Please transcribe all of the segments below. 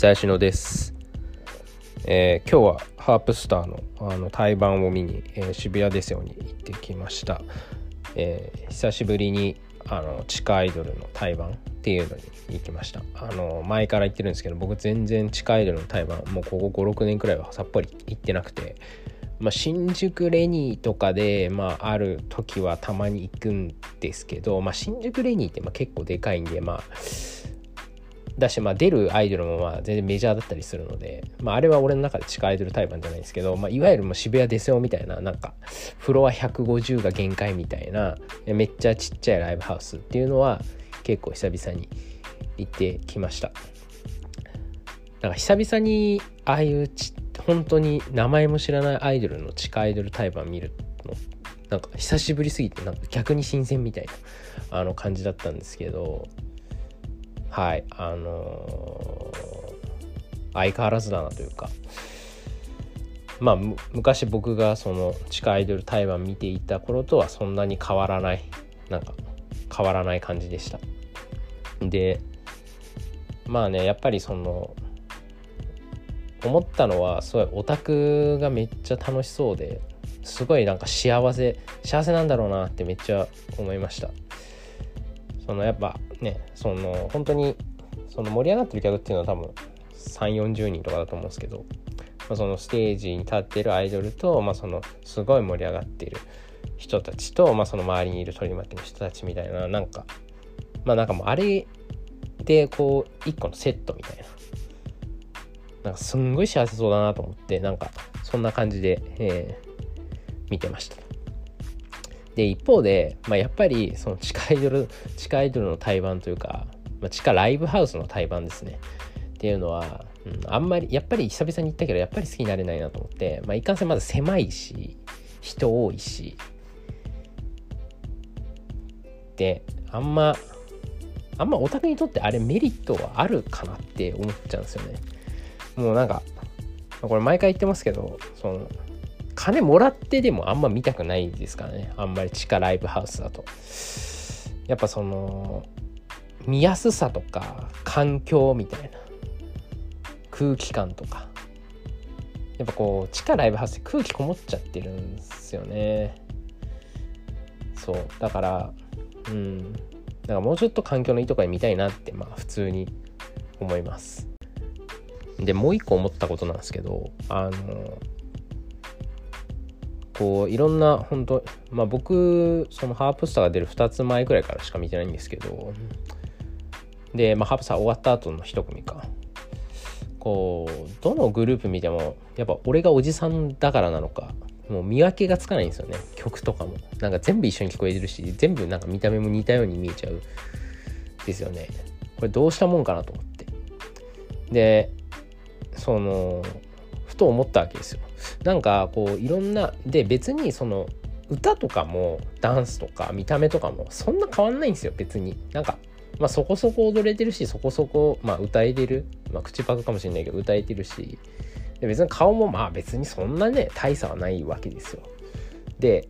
最新のです、えー、今日はハープスターのあの対バンを見に、えー、渋谷ですよに行ってきました、えー、久しぶりにあの地下アイドルの対バンっていうのに行きました。あの前から言ってるんですけど僕全然地下アイドルの対バンもうここ56年くらいはさっぱり行ってなくてまあ、新宿レニーとかで、まあ、ある時はたまに行くんですけど、まあ、新宿レニーってまあ結構でかいんで、まあ、だし、まあ、出るアイドルもまあ全然メジャーだったりするので、まあ、あれは俺の中で地下アイドル対バンじゃないですけど、まあ、いわゆるもう渋谷ですよみたいななんかフロア150が限界みたいなめっちゃちっちゃいライブハウスっていうのは結構久々に行ってきました。なんか久々にああいうち本当に名前も知らないアイドルの地下アイドル対バン見るのなんか久しぶりすぎてなんか逆に新鮮みたいなあの感じだったんですけどはいあのー、相変わらずだなというか。まあ昔僕がその地下アイドル対バン見ていた頃とはそんなに変わらないなんか変わらない感じでした。でまあねやっぱりその思ったのはすごいオタクがめっちゃ楽しそうですごいなんか幸せ幸せなんだろうなってめっちゃ思いました。そのやっぱねその本当にその盛り上がってる客っていうのは多分3 4 0人とかだと思うんですけど、まあ、そのステージに立ってるアイドルと、まあ、そのすごい盛り上がっている人たちと、まあ、その周りにいる取り巻きの人たちみたいななんかまあなんかもうあれでこう一個のセットみたいな。なんかすんごい幸せそうだなと思ってなんかそんな感じで、えー、見てました。で一方で、まあ、やっぱりその地下アイドル地下アイドルの対バンというか、まあ、地下ライブハウスの対バンですね。っていうのは、うん、あんまりやっぱり久々に行ったけどやっぱり好きになれないなと思って、まあ、いかんせんまず狭いし人多いし。であんまあんまオタクにとってあれメリットはあるかなって思っちゃうんですよね。もうなんかこれ毎回言ってますけどその金もらってでもあんま見たくないですからね。あんまり地下ライブハウスだと。やっぱその見やすさとか環境みたいな空気感とか。やっぱこう地下ライブハウスって空気こもっちゃってるんですよね。そう。だからうん。だからもうちょっと環境のいいとこで見たいなってまあ普通に思います。でもう一個思ったことなんですけどあのこういろんな本当まあ僕そのハープスターが出る2つ前くらいからしか見てないんですけどで、まあ、ハープスター終わった後の一組か。こうどのグループ見てもやっぱ俺がおじさんだからなのかもう見分けがつかないんですよね。曲とかも。なんか全部一緒に聞こえてるし全部なんか見た目も似たように見えちゃう。ですよね。これどうしたもんかなと思って。でそのふと思ったわけですよ。なんかこういろんなで別にその歌とかもダンスとか見た目とかもそんな変わんないんですよ別に。なんかまあそこそこ踊れてるしそこそこまあ歌えてるまあ口パクかもしれないけど歌えてるし。で別に顔もまあ別にそんなね大差はないわけですよ。で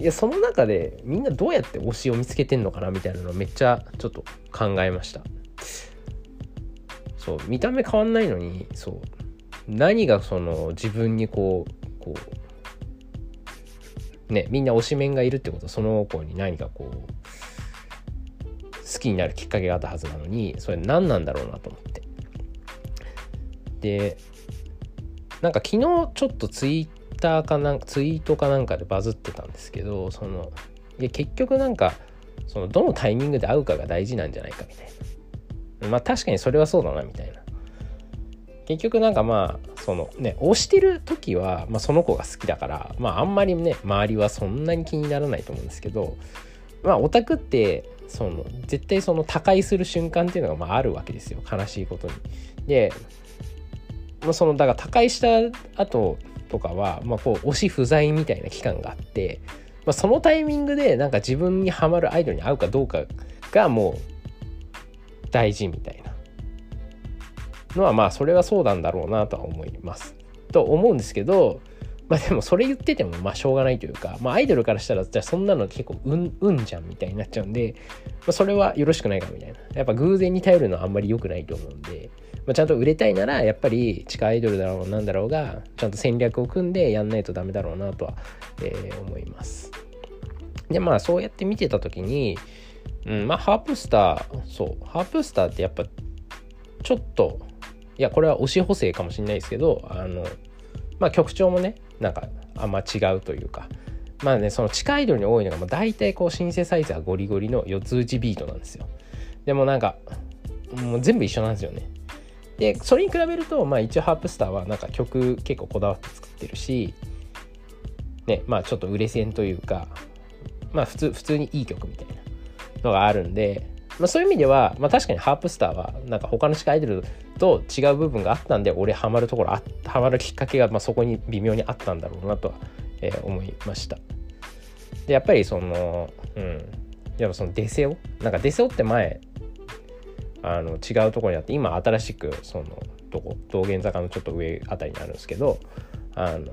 いやその中でみんなどうやって推しを見つけてんのかなみたいなのめっちゃちょっと考えました。そう見た目変わんないのにそう。何がその自分にこうこうねみんな推しメンがいるってことその子に何かこう好きになるきっかけがあったはずなのにそれ何なんだろうなと思って。でなんか昨日ちょっとツイッターかなんかツイートかなんかでバズってたんですけどそのいや結局なんかそのどのタイミングで会うかが大事なんじゃないかみたいな。まあ確かにそれはそうだなみたいな。結局なんかまあそのね推してる時は、まあ、その子が好きだからまああんまりね周りはそんなに気にならないと思うんですけどまあオタクってその絶対その他界する瞬間っていうのがまああるわけですよ悲しいことに。で、まあ、そのだから他界した後とかは、まあ、こう推し不在みたいな期間があって、まあ、そのタイミングでなんか自分にはまるアイドルに会うかどうかがもう大事みたいなのはまあそれはそうなんだろうなとは思います。と思うんですけどまあでもそれ言っててもまあしょうがないというか、まあアイドルからしたらじゃあそんなの結構うんうんじゃんみたいになっちゃうんで、まあ、それはよろしくないかみたいな。やっぱ偶然に頼るのはあんまり良くないと思うんで、まあ、ちゃんと売れたいならやっぱり地下アイドルだろうなんだろうがちゃんと戦略を組んでやんないとダメだろうなとは、えー、思いますでまあそうやって見てた時に、うん、まあハープスターそうハープスターってやっぱちょっといやこれは推し補正かもしれないですけどあのまあ曲調もねなんかあんま違うというか。まあねその地下アイドルに多いのがもう大体こうシンセサイザーゴリゴリの4つ打ちビートなんですよ。でもなんかもう全部一緒なんですよね。でそれに比べるとまあ一応ハープスターはなんか曲結構こだわって作ってるしねまあちょっと売れ線というかまあ普通普通にいい曲みたいなのがあるんでまあ、そういう意味では、まあ、確かにハープスターはなんか他の地下アイドルと違う部分があったんで俺ハマるところあハマるきっかけがまあそこに微妙にあったんだろうなとは、えー、思いました。でやっぱりそのうん。やっぱそのデセオ？なんかデセオって前あの違うところにあって今新しくそのどこ？道玄坂のちょっと上あたりにあるんですけどあの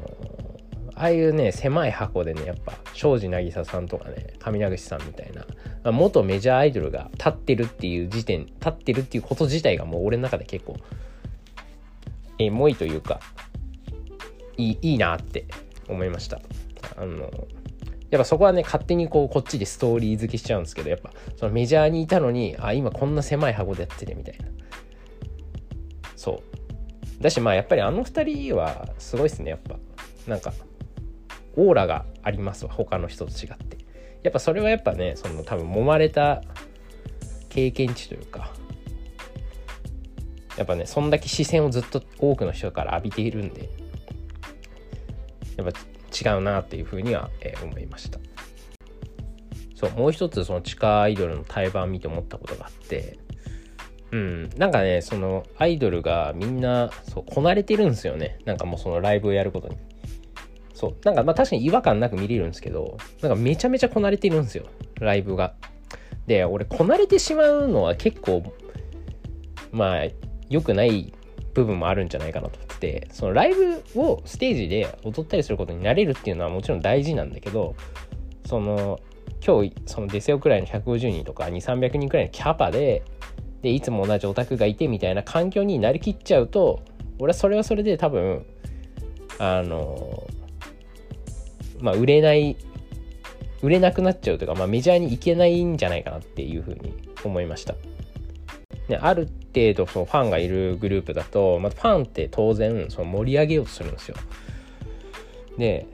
ああいうね狭い箱でねやっぱ庄司渚さんとかね上永口さんみたいな、元メジャーアイドルが立ってるっていう時点立ってるっていうこと自体がもう俺の中で結構エモいというかいいいいなって思いました。あのやっぱそこはね勝手にこうこっちでストーリー付けしちゃうんですけどやっぱそのメジャーにいたのにあ今こんな狭い箱でやっててみたいな。そう。だしまあやっぱりあの2人はすごいっすねやっぱ。なんかオーラがありますわ他の人と違って。やっぱそれはやっぱねその多分揉まれた経験値というかやっぱねそんだけ視線をずっと多くの人から浴びているんでやっぱ違うなっていうふうには、えー、思いました。そうもう一つその地下アイドルの対バン見て思ったことがあってうんなんかねそのアイドルがみんなそうこなれてるんですよね。なんかもうそのライブをやることに。そう。なんかまあ確かに違和感なく見れるんですけど、なんかめちゃめちゃこなれてるんですよ。ライブが。で、俺こなれてしまうのは結構、まあ、良くない部分もあるんじゃないかなと思って、そのライブをステージで踊ったりすることになれるっていうのはもちろん大事なんだけど、その、今日、そのデセオくらいの150人とか2、300人くらいのキャパで、で、いつも同じオタクがいてみたいな環境になりきっちゃうと、俺はそれはそれで多分、あの、まあ、売れない売れなくなっちゃうとか、まあ、メジャーに行けないんじゃないかなっていうふうに思いました。ね、ある程度そのファンがいるグループだと、まあ、ファンって当然その盛り上げようとするんですよ。で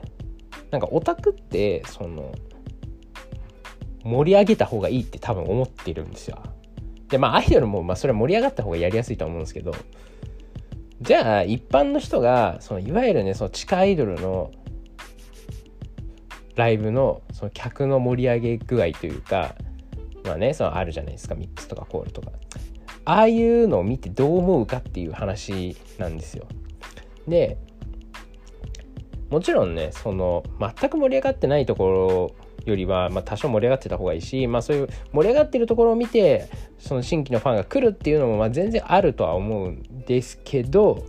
なんかオタクってその盛り上げた方がいいって多分思ってるんですよ。でまあアイドルもまあそれは盛り上がった方がやりやすいと思うんですけどじゃあ一般の人がそのいわゆるねその地下アイドルのライブのその客の盛り上げ具合というかまあねそのあるじゃないですかミックスとかコールとか。ああいうのを見てどう思うかっていう話なんですよ。でもちろんねその全く盛り上がってないところよりは、まあ、多少盛り上がってた方がいいし、まあ、そういう盛り上がってるところを見てその新規のファンが来るっていうのもまあ全然あるとは思うんですけど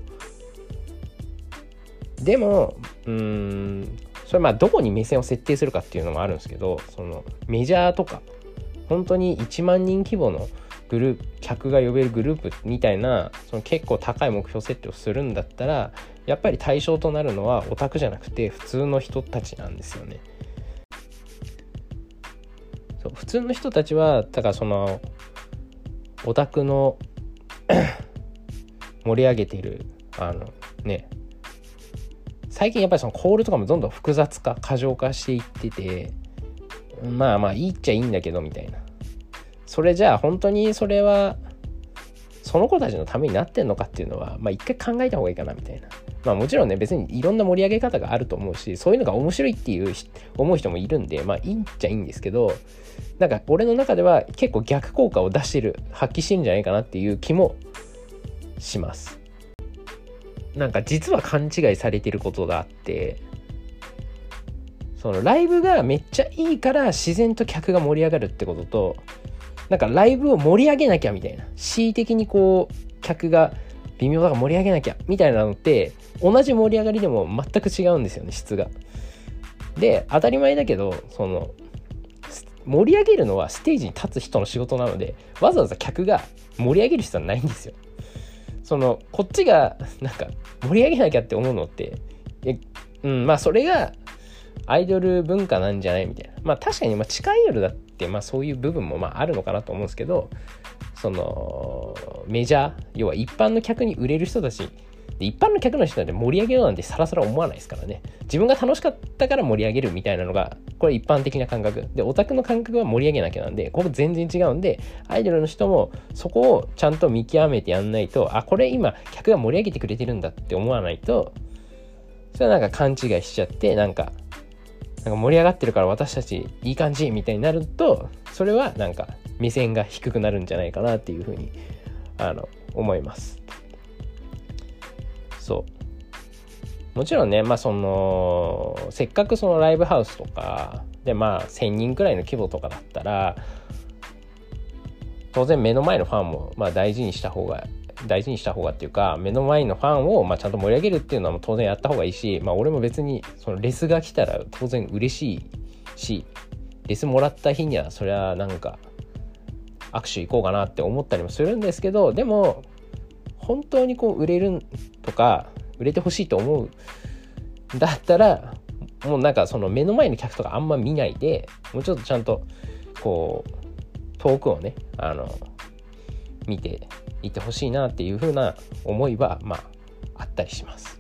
でもうんそれまあどこに目線を設定するかっていうのもあるんですけどそのメジャーとか本当に1万人規模のグループ客が呼べるグループみたいなその結構高い目標設定をするんだったらやっぱり対象となるのはオタクじゃなくて普通の人たちなんですよね。そう普通の人たちはだからそのオタクの 盛り上げているあのね最近やっぱりそのコールとかもどんどん複雑化過剰化していっててまあまあいいっちゃいいんだけどみたいな。それじゃあ本当にそれはその子たちのためになってんのかっていうのはまあ一回考えた方がいいかなみたいな。まあもちろんね別にいろんな盛り上げ方があると思うしそういうのが面白いっていう思う人もいるんでまあいいっちゃいいんですけどなんか俺の中では結構逆効果を出してる発揮してるんじゃないかなっていう気もします。なんか実は勘違いされてることがあってそのライブがめっちゃいいから自然と客が盛り上がるってこととなんかライブを盛り上げなきゃみたいな恣意的にこう客が微妙だから盛り上げなきゃみたいなのって同じ盛り上がりでも全く違うんですよね質が。で当たり前だけどその盛り上げるのはステージに立つ人の仕事なのでわざわざ客が盛り上げる必要はないんですよ。そのこっちが なんか盛り上げなきゃって思うのってえ、うん、まあそれがアイドル文化なんじゃない？みたいな。まあ確かにまあ地下アイドルだってまあそういう部分もまああるのかなと思うんですけどそのメジャー要は一般の客に売れる人たち一般の客の人で盛り上げようなんてさらさら思わないですからね自分が楽しかったから盛り上げるみたいなのがこれ一般的な感覚でオタクの感覚は盛り上げなきゃなんでここ全然違うんでアイドルの人もそこをちゃんと見極めてやんないとあこれ今客が盛り上げてくれてるんだって思わないとそれはなんか勘違いしちゃってなんかなんか盛り上がってるから私たちいい感じみたいになるとそれはなんか目線が低くなるんじゃないかなっていうふうにあの思います。そう。もちろんねまあそのせっかくそのライブハウスとかでまあ1,000人くらいの規模とかだったら当然目の前のファンもまあ大事にした方が大事にした方がっていうか目の前のファンをまあちゃんと盛り上げるっていうのは当然やった方がいいしまあ俺も別にそのレスが来たら当然嬉しいしレスもらった日にはそれはなんか握手行こうかなって思ったりもするんですけどでも本当にこう売れるとか売れてほしいと思うだったらもうなんかその目の前の客とかあんま見ないでもうちょっとちゃんとこう遠くをねあの見ていってほしいなっていう風な思いはまああったりします。